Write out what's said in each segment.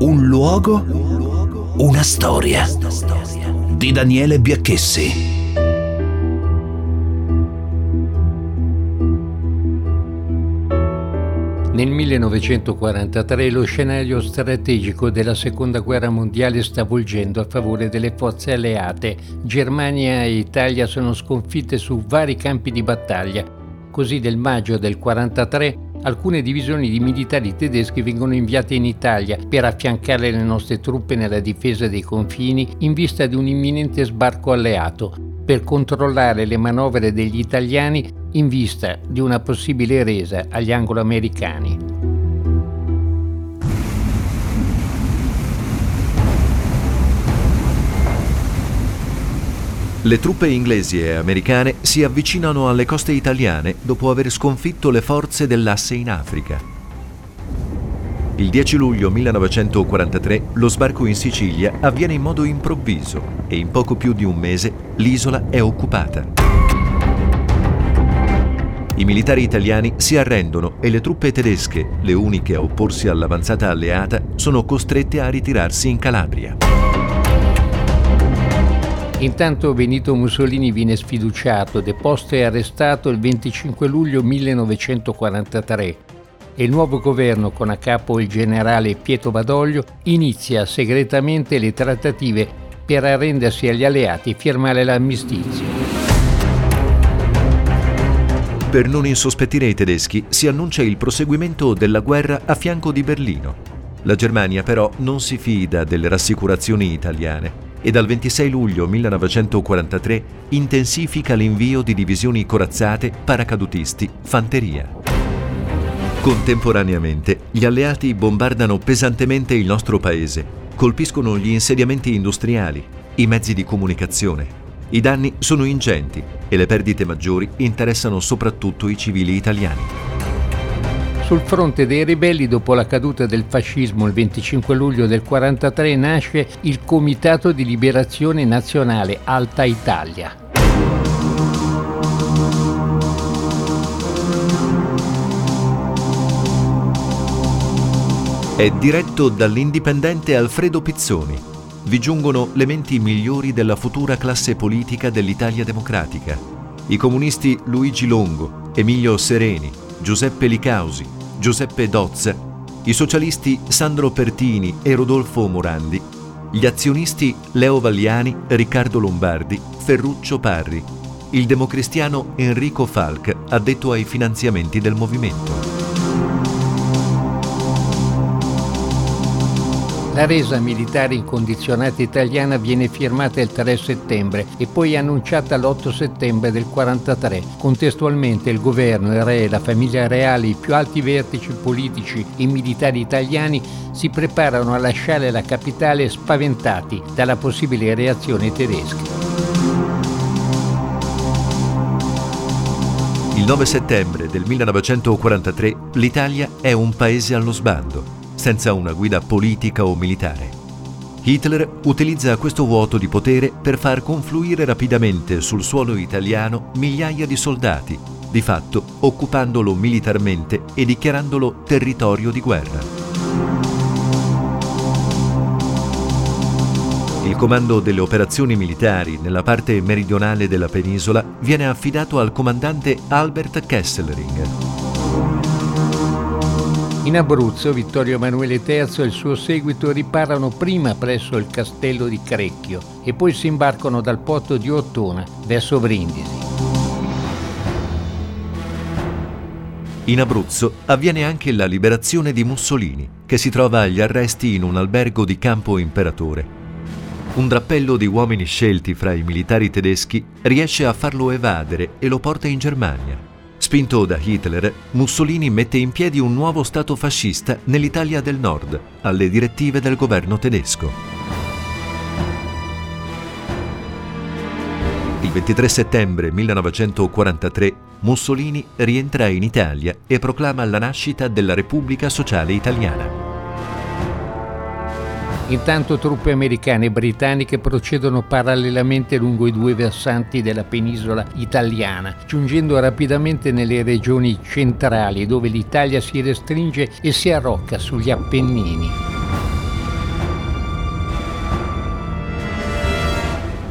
Un luogo, una storia. Di Daniele Biacchessi. Nel 1943 lo scenario strategico della Seconda Guerra Mondiale sta volgendo a favore delle forze alleate. Germania e Italia sono sconfitte su vari campi di battaglia. Così nel maggio del 1943 alcune divisioni di militari tedeschi vengono inviate in Italia per affiancare le nostre truppe nella difesa dei confini in vista di un imminente sbarco alleato, per controllare le manovre degli italiani in vista di una possibile resa agli anglo-americani. Le truppe inglesi e americane si avvicinano alle coste italiane dopo aver sconfitto le forze dell'asse in Africa. Il 10 luglio 1943 lo sbarco in Sicilia avviene in modo improvviso e in poco più di un mese l'isola è occupata. I militari italiani si arrendono e le truppe tedesche, le uniche a opporsi all'avanzata alleata, sono costrette a ritirarsi in Calabria. Intanto Benito Mussolini viene sfiduciato, deposto e arrestato il 25 luglio 1943 e il nuovo governo, con a capo il generale Pietro Badoglio, inizia segretamente le trattative per arrendersi agli alleati e firmare l'armistizio. Per non insospettire i tedeschi si annuncia il proseguimento della guerra a fianco di Berlino. La Germania però non si fida delle rassicurazioni italiane e dal 26 luglio 1943 intensifica l'invio di divisioni corazzate, paracadutisti, fanteria. Contemporaneamente gli alleati bombardano pesantemente il nostro paese, colpiscono gli insediamenti industriali, i mezzi di comunicazione, i danni sono ingenti e le perdite maggiori interessano soprattutto i civili italiani. Sul fronte dei ribelli, dopo la caduta del fascismo il 25 luglio del 1943, nasce il Comitato di Liberazione Nazionale Alta Italia. È diretto dall'indipendente Alfredo Pizzoni, vi giungono le menti migliori della futura classe politica dell'Italia democratica. I comunisti Luigi Longo, Emilio Sereni, Giuseppe Licausi, Giuseppe Dozza, i socialisti Sandro Pertini e Rodolfo Morandi, gli azionisti Leo Vagliani, Riccardo Lombardi, Ferruccio Parri, il democristiano Enrico Falk, addetto ai finanziamenti del movimento. La resa militare incondizionata italiana viene firmata il 3 settembre e poi annunciata l'8 settembre del 43. Contestualmente il governo, il re, la famiglia reale, i più alti vertici politici e militari italiani si preparano a lasciare la capitale spaventati dalla possibile reazione tedesca. Il 9 settembre del 1943 l'Italia è un paese allo sbando senza una guida politica o militare. Hitler utilizza questo vuoto di potere per far confluire rapidamente sul suolo italiano migliaia di soldati, di fatto occupandolo militarmente e dichiarandolo territorio di guerra. Il comando delle operazioni militari nella parte meridionale della penisola viene affidato al comandante Albert Kesselring. In Abruzzo Vittorio Emanuele III e il suo seguito riparano prima presso il castello di Crecchio e poi si imbarcano dal porto di Ottona verso Brindisi. In Abruzzo avviene anche la liberazione di Mussolini, che si trova agli arresti in un albergo di Campo Imperatore. Un drappello di uomini scelti fra i militari tedeschi riesce a farlo evadere e lo porta in Germania. Spinto da Hitler, Mussolini mette in piedi un nuovo Stato fascista nell'Italia del Nord, alle direttive del governo tedesco. Il 23 settembre 1943 Mussolini rientra in Italia e proclama la nascita della Repubblica Sociale Italiana. Intanto truppe americane e britanniche procedono parallelamente lungo i due versanti della penisola italiana, giungendo rapidamente nelle regioni centrali dove l'Italia si restringe e si arrocca sugli Appennini.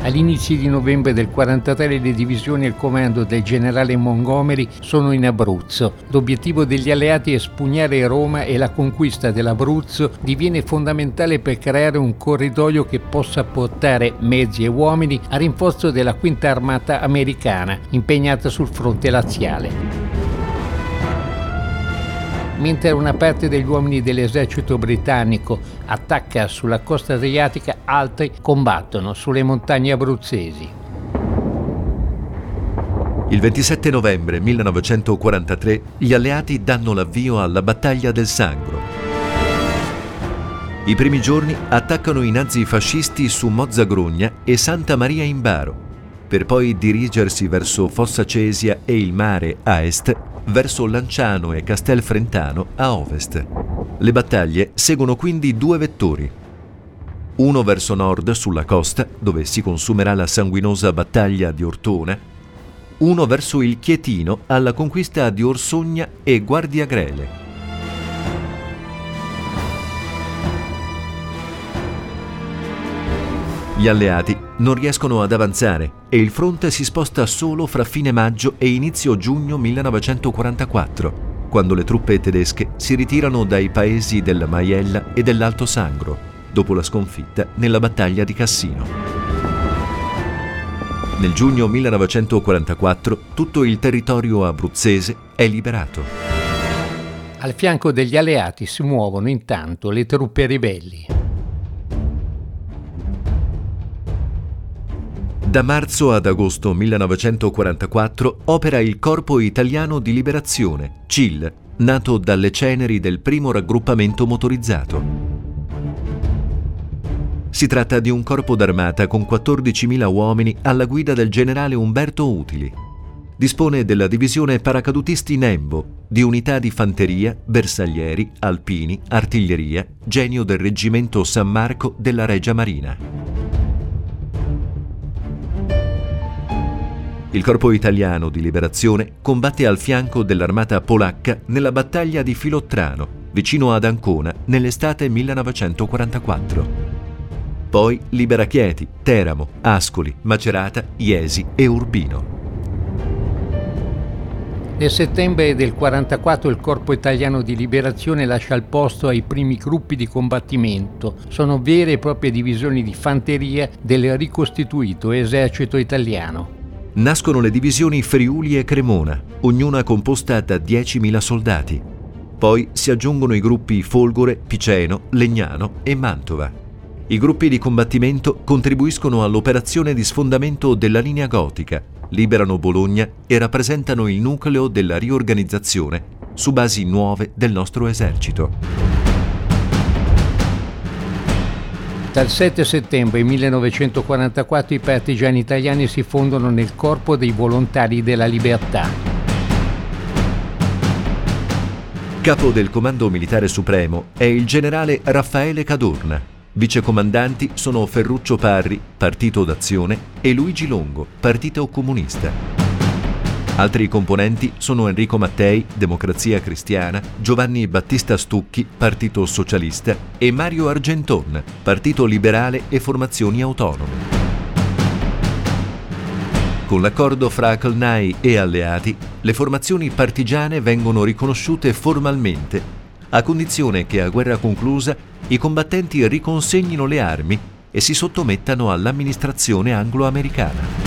All'inizio di novembre del 43 le divisioni al comando del generale Montgomery sono in Abruzzo. L'obiettivo degli alleati è spugnare Roma e la conquista dell'Abruzzo diviene fondamentale per creare un corridoio che possa portare mezzi e uomini a rinforzo della quinta armata americana impegnata sul fronte laziale mentre una parte degli uomini dell'esercito britannico attacca sulla costa adriatica, altri combattono sulle montagne abruzzesi. Il 27 novembre 1943 gli alleati danno l'avvio alla battaglia del Sangro. I primi giorni attaccano i nazifascisti su Mozzagrogna e Santa Maria in Baro, per poi dirigersi verso Fossa Cesia e il mare a est verso Lanciano e Castelfrentano a ovest. Le battaglie seguono quindi due vettori. Uno verso nord sulla costa, dove si consumerà la sanguinosa battaglia di Ortona, uno verso il Chietino alla conquista di Orsogna e Guardia Gli alleati non riescono ad avanzare e il fronte si sposta solo fra fine maggio e inizio giugno 1944, quando le truppe tedesche si ritirano dai paesi della Maiella e dell'Alto Sangro, dopo la sconfitta nella battaglia di Cassino. Nel giugno 1944 tutto il territorio abruzzese è liberato. Al fianco degli alleati si muovono intanto le truppe ribelli. Da marzo ad agosto 1944 opera il Corpo Italiano di Liberazione, CIL, nato dalle ceneri del primo raggruppamento motorizzato. Si tratta di un corpo d'armata con 14.000 uomini alla guida del generale Umberto Utili. Dispone della divisione paracadutisti Nembo, di unità di fanteria, bersaglieri, alpini, artiglieria, genio del reggimento San Marco della Regia Marina. Il corpo italiano di liberazione combatte al fianco dell'armata polacca nella battaglia di Filottrano, vicino ad Ancona, nell'estate 1944. Poi libera Chieti, Teramo, Ascoli, Macerata, Iesi e Urbino. Nel settembre del 1944 il Corpo Italiano di Liberazione lascia il posto ai primi gruppi di combattimento. Sono vere e proprie divisioni di fanteria del ricostituito esercito italiano nascono le divisioni Friuli e Cremona, ognuna composta da 10.000 soldati. Poi si aggiungono i gruppi Folgore, Piceno, Legnano e Mantova. I gruppi di combattimento contribuiscono all'operazione di sfondamento della linea gotica, liberano Bologna e rappresentano il nucleo della riorganizzazione su basi nuove del nostro esercito. Dal 7 settembre 1944 i partigiani italiani si fondono nel Corpo dei Volontari della Libertà. Capo del Comando Militare Supremo è il generale Raffaele Cadorna. Vicecomandanti sono Ferruccio Parri, Partito d'Azione, e Luigi Longo, Partito Comunista. Altri componenti sono Enrico Mattei, Democrazia Cristiana, Giovanni Battista Stucchi, Partito Socialista e Mario Argenton, Partito Liberale e Formazioni Autonome. Con l'accordo fra Colnai e alleati, le formazioni partigiane vengono riconosciute formalmente, a condizione che a guerra conclusa i combattenti riconsegnino le armi e si sottomettano all'amministrazione anglo-americana.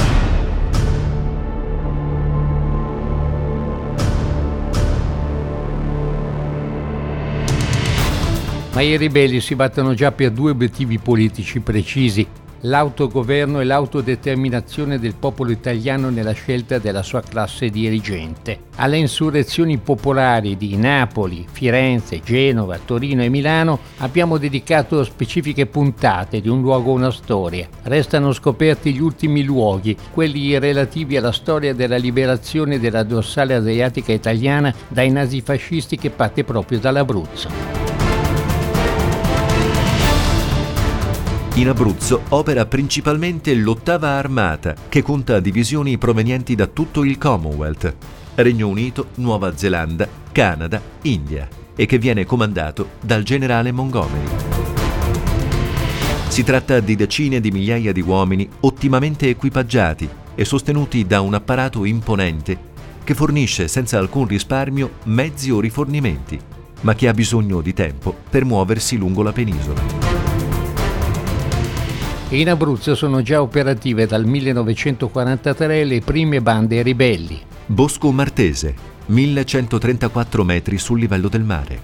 Ma i ribelli si battono già per due obiettivi politici precisi, l'autogoverno e l'autodeterminazione del popolo italiano nella scelta della sua classe dirigente. Alle insurrezioni popolari di Napoli, Firenze, Genova, Torino e Milano abbiamo dedicato specifiche puntate di un luogo una storia. Restano scoperti gli ultimi luoghi, quelli relativi alla storia della liberazione della dorsale adriatica italiana dai nazifascisti che parte proprio dall'Abruzzo. In Abruzzo opera principalmente l'ottava armata, che conta divisioni provenienti da tutto il Commonwealth, Regno Unito, Nuova Zelanda, Canada, India, e che viene comandato dal generale Montgomery. Si tratta di decine di migliaia di uomini ottimamente equipaggiati e sostenuti da un apparato imponente che fornisce senza alcun risparmio mezzi o rifornimenti, ma che ha bisogno di tempo per muoversi lungo la penisola. In Abruzzo sono già operative dal 1943 le prime bande ribelli. Bosco Martese, 1134 metri sul livello del mare.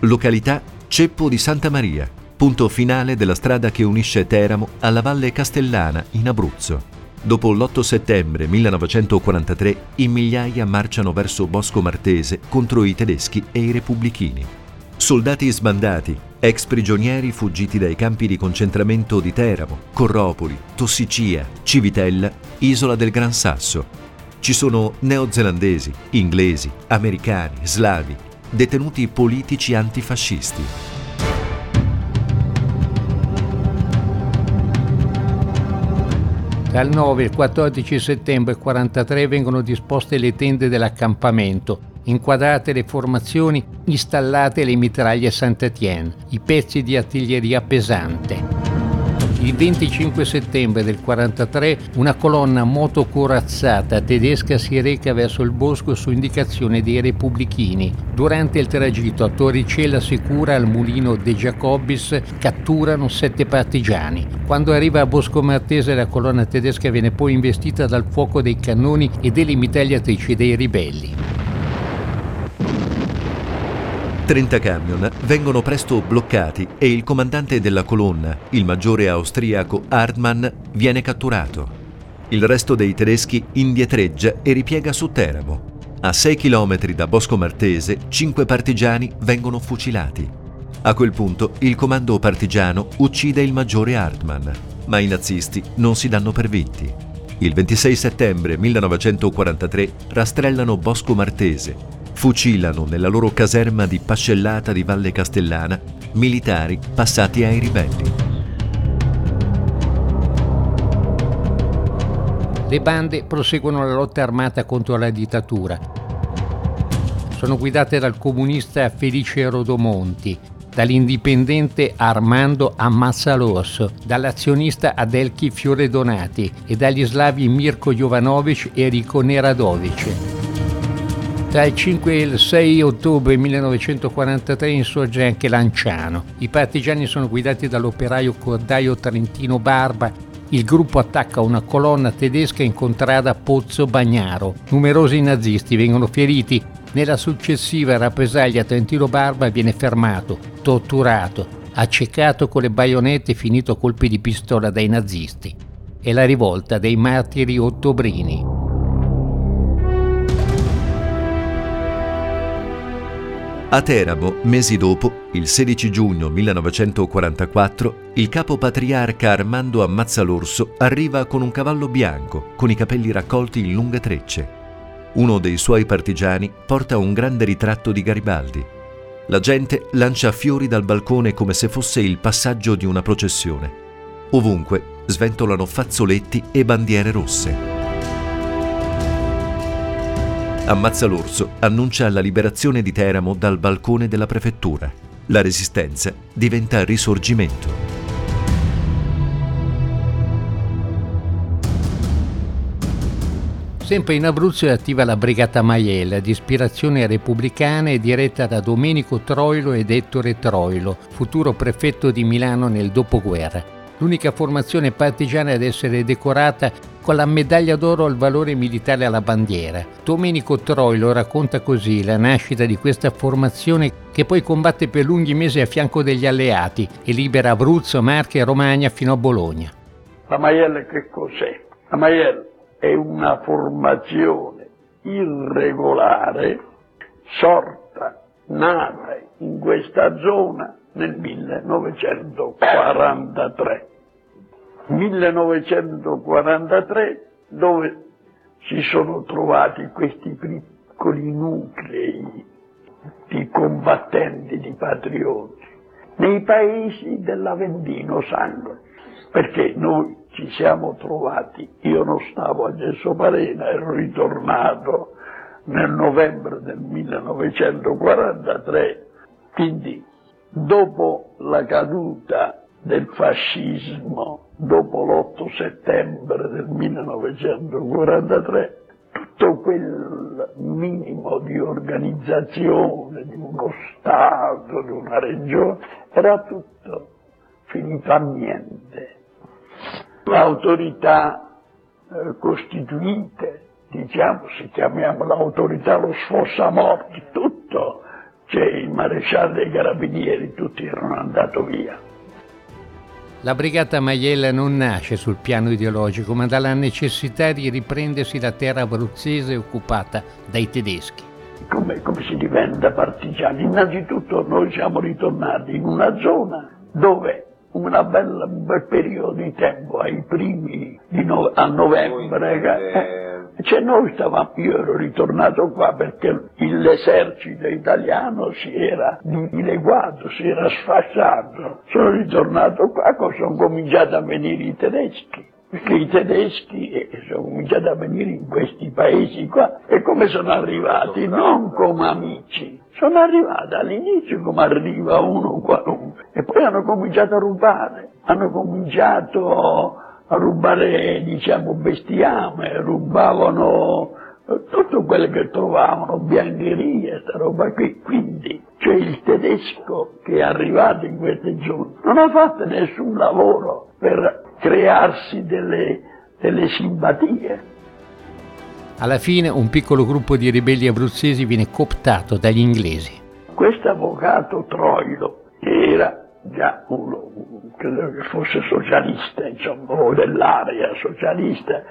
Località Ceppo di Santa Maria, punto finale della strada che unisce Teramo alla Valle Castellana in Abruzzo. Dopo l'8 settembre 1943 in migliaia marciano verso Bosco Martese contro i tedeschi e i repubblichini. Soldati sbandati, ex prigionieri fuggiti dai campi di concentramento di Teramo, Corropoli, Tossicia, Civitella, Isola del Gran Sasso. Ci sono neozelandesi, inglesi, americani, slavi, detenuti politici antifascisti. Dal 9 al 14 settembre 43 vengono disposte le tende dell'accampamento, inquadrate le formazioni, installate le mitraglie Saint-Étienne, i pezzi di artiglieria pesante. Il 25 settembre del 43 una colonna motocorazzata tedesca si reca verso il bosco su indicazione dei repubblichini. Durante il tragitto a Torricella Sicura al mulino De Jacobis catturano sette partigiani. Quando arriva a Bosco Martese la colonna tedesca viene poi investita dal fuoco dei cannoni e delle mitragliatrici dei ribelli. 30 camion vengono presto bloccati e il comandante della colonna, il maggiore austriaco Hartmann, viene catturato. Il resto dei tedeschi indietreggia e ripiega su Teramo. A 6 km da Bosco Martese, 5 partigiani vengono fucilati. A quel punto il comando partigiano uccide il maggiore Hartmann, ma i nazisti non si danno per vinti. Il 26 settembre 1943 rastrellano Bosco Martese fucilano nella loro caserma di Pascellata di Valle Castellana militari passati ai ribelli. Le bande proseguono la lotta armata contro la dittatura. Sono guidate dal comunista Felice Rodomonti, dall'indipendente Armando Ammazzalorso, dall'azionista Adelchi Fiore Donati e dagli slavi Mirko Jovanovic e Enrico Neradovic. Tra il 5 e il 6 ottobre 1943 insorge anche Lanciano. I partigiani sono guidati dall'operaio cordaio Trentino Barba. Il gruppo attacca una colonna tedesca in contrada Pozzo Bagnaro. Numerosi nazisti vengono feriti. Nella successiva rappresaglia Trentino Barba viene fermato, torturato, accecato con le baionette e finito a colpi di pistola dai nazisti. È la rivolta dei martiri ottobrini. A Teramo, mesi dopo, il 16 giugno 1944, il capo patriarca Armando Ammazzalorso arriva con un cavallo bianco, con i capelli raccolti in lunghe trecce. Uno dei suoi partigiani porta un grande ritratto di Garibaldi. La gente lancia fiori dal balcone come se fosse il passaggio di una processione. Ovunque sventolano fazzoletti e bandiere rosse. Ammazza l'orso annuncia la liberazione di Teramo dal balcone della prefettura. La resistenza diventa risorgimento. Sempre in Abruzzo è attiva la Brigata Maiella, di ispirazione repubblicana e diretta da Domenico Troilo ed Ettore Troilo, futuro prefetto di Milano nel dopoguerra l'unica formazione partigiana ad essere decorata con la medaglia d'oro al valore militare alla bandiera. Domenico Troilo racconta così la nascita di questa formazione che poi combatte per lunghi mesi a fianco degli alleati e libera Abruzzo, Marche e Romagna fino a Bologna. La Maiella che cos'è? La Maiella è una formazione irregolare sorta, nata in questa zona nel 1943. 1943 dove si sono trovati questi piccoli nuclei di combattenti, di patrioti, nei paesi dell'Aventino Sangue, perché noi ci siamo trovati, io non stavo a Gesso Parena, ero ritornato nel novembre del 1943, quindi dopo la caduta del fascismo dopo l'8 settembre del 1943, tutto quel minimo di organizzazione di uno Stato, di una regione, era tutto finito a niente. L'autorità eh, costituite, diciamo, se chiamiamo l'autorità lo sfossamorti, tutto, cioè il maresciallo dei carabinieri, tutti erano andati via. La brigata Maiella non nasce sul piano ideologico, ma dalla necessità di riprendersi la terra abruzzese occupata dai tedeschi. Come, come si diventa partigiani? Innanzitutto noi siamo ritornati in una zona dove bella, un bel periodo di tempo, ai primi no, a novembre, eh, cioè noi stavamo, io ero ritornato qua perché l'esercito italiano si era dileguato, si era sfasciato, sono ritornato qua, sono cominciati a venire i tedeschi perché i tedeschi eh, sono cominciati a venire in questi paesi qua. E come sono arrivati? Non come amici, sono arrivati all'inizio come arriva uno qualunque poi hanno cominciato a rubare, hanno cominciato a rubare diciamo bestiame, rubavano tutto quello che trovavano, biancherie, sta roba qui, quindi cioè il tedesco che è arrivato in queste zone non ha fatto nessun lavoro per crearsi delle, delle simpatie. Alla fine un piccolo gruppo di ribelli abruzzesi viene cooptato dagli inglesi. Questo avvocato Troilo, che credo che fosse socialista, insomma, o dell'area socialista,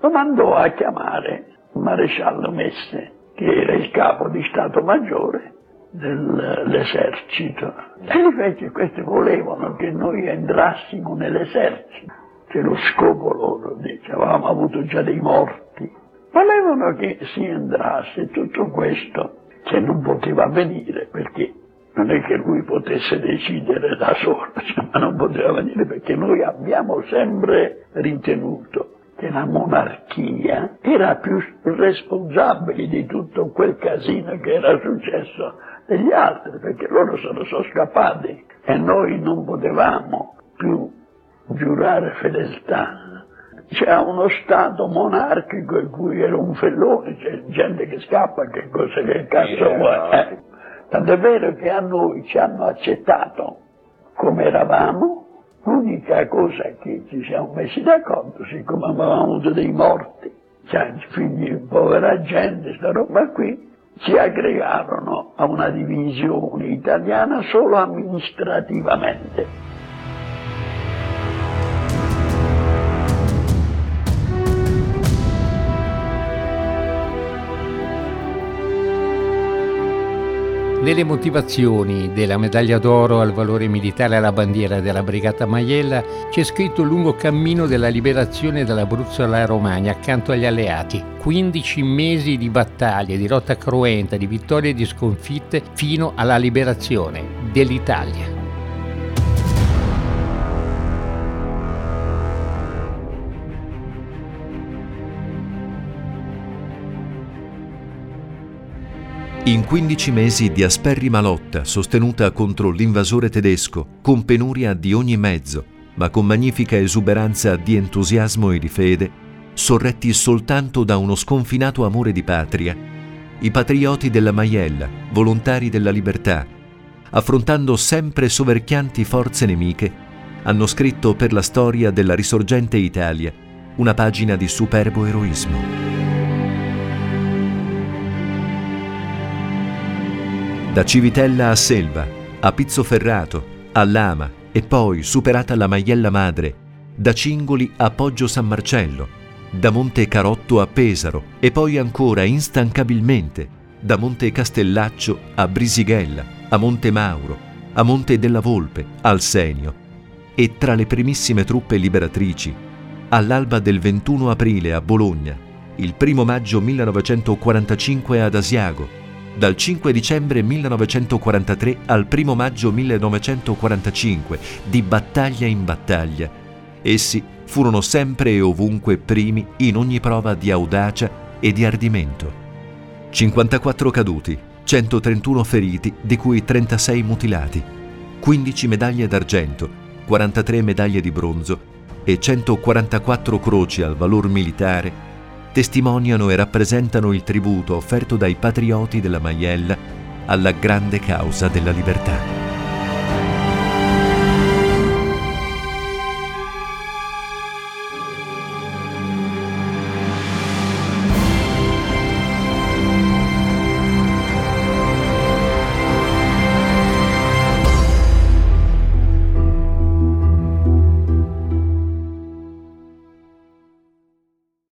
lo mandò a chiamare il maresciallo Messe, che era il capo di Stato Maggiore dell'esercito. E invece questi volevano che noi entrassimo nell'esercito, che lo scopo loro, dice, avevamo avuto già dei morti. Volevano che si entrasse tutto questo, che non poteva avvenire perché non è che lui potesse decidere da solo, cioè, ma non poteva venire perché noi abbiamo sempre ritenuto che la monarchia era più responsabile di tutto quel casino che era successo degli altri, perché loro se ne sono scappati e noi non potevamo più giurare fedeltà. C'è uno Stato monarchico in cui era un fellone, c'è gente che scappa, che cosa che cazzo vuoi. Tant'è vero che a noi ci hanno accettato come eravamo, L'unica cosa che ci siamo messi d'accordo, siccome avevamo avuto dei morti, cioè figli povera gente, sta roba qui, ci aggregarono a una divisione italiana solo amministrativamente. Nelle motivazioni della medaglia d'oro al valore militare alla bandiera della Brigata Maiella c'è scritto il lungo cammino della liberazione dall'Abruzzo alla Romagna accanto agli alleati. 15 mesi di battaglie, di lotta cruenta, di vittorie e di sconfitte fino alla liberazione dell'Italia. In 15 mesi di asperrima lotta sostenuta contro l'invasore tedesco, con penuria di ogni mezzo, ma con magnifica esuberanza di entusiasmo e di fede, sorretti soltanto da uno sconfinato amore di patria, i patrioti della Maiella, volontari della libertà, affrontando sempre soverchianti forze nemiche, hanno scritto per la storia della risorgente Italia una pagina di superbo eroismo. Da Civitella a Selva, a Pizzoferrato, a Lama e poi, superata la Maiella Madre, da Cingoli a Poggio San Marcello, da Monte Carotto a Pesaro e poi ancora instancabilmente da Monte Castellaccio a Brisighella, a Monte Mauro, a Monte della Volpe, al Senio e tra le primissime truppe liberatrici, all'alba del 21 aprile a Bologna, il 1 maggio 1945 ad Asiago, dal 5 dicembre 1943 al 1 maggio 1945, di battaglia in battaglia. Essi furono sempre e ovunque primi in ogni prova di audacia e di ardimento. 54 caduti, 131 feriti, di cui 36 mutilati, 15 medaglie d'argento, 43 medaglie di bronzo e 144 croci al valor militare testimoniano e rappresentano il tributo offerto dai patrioti della Maiella alla grande causa della libertà.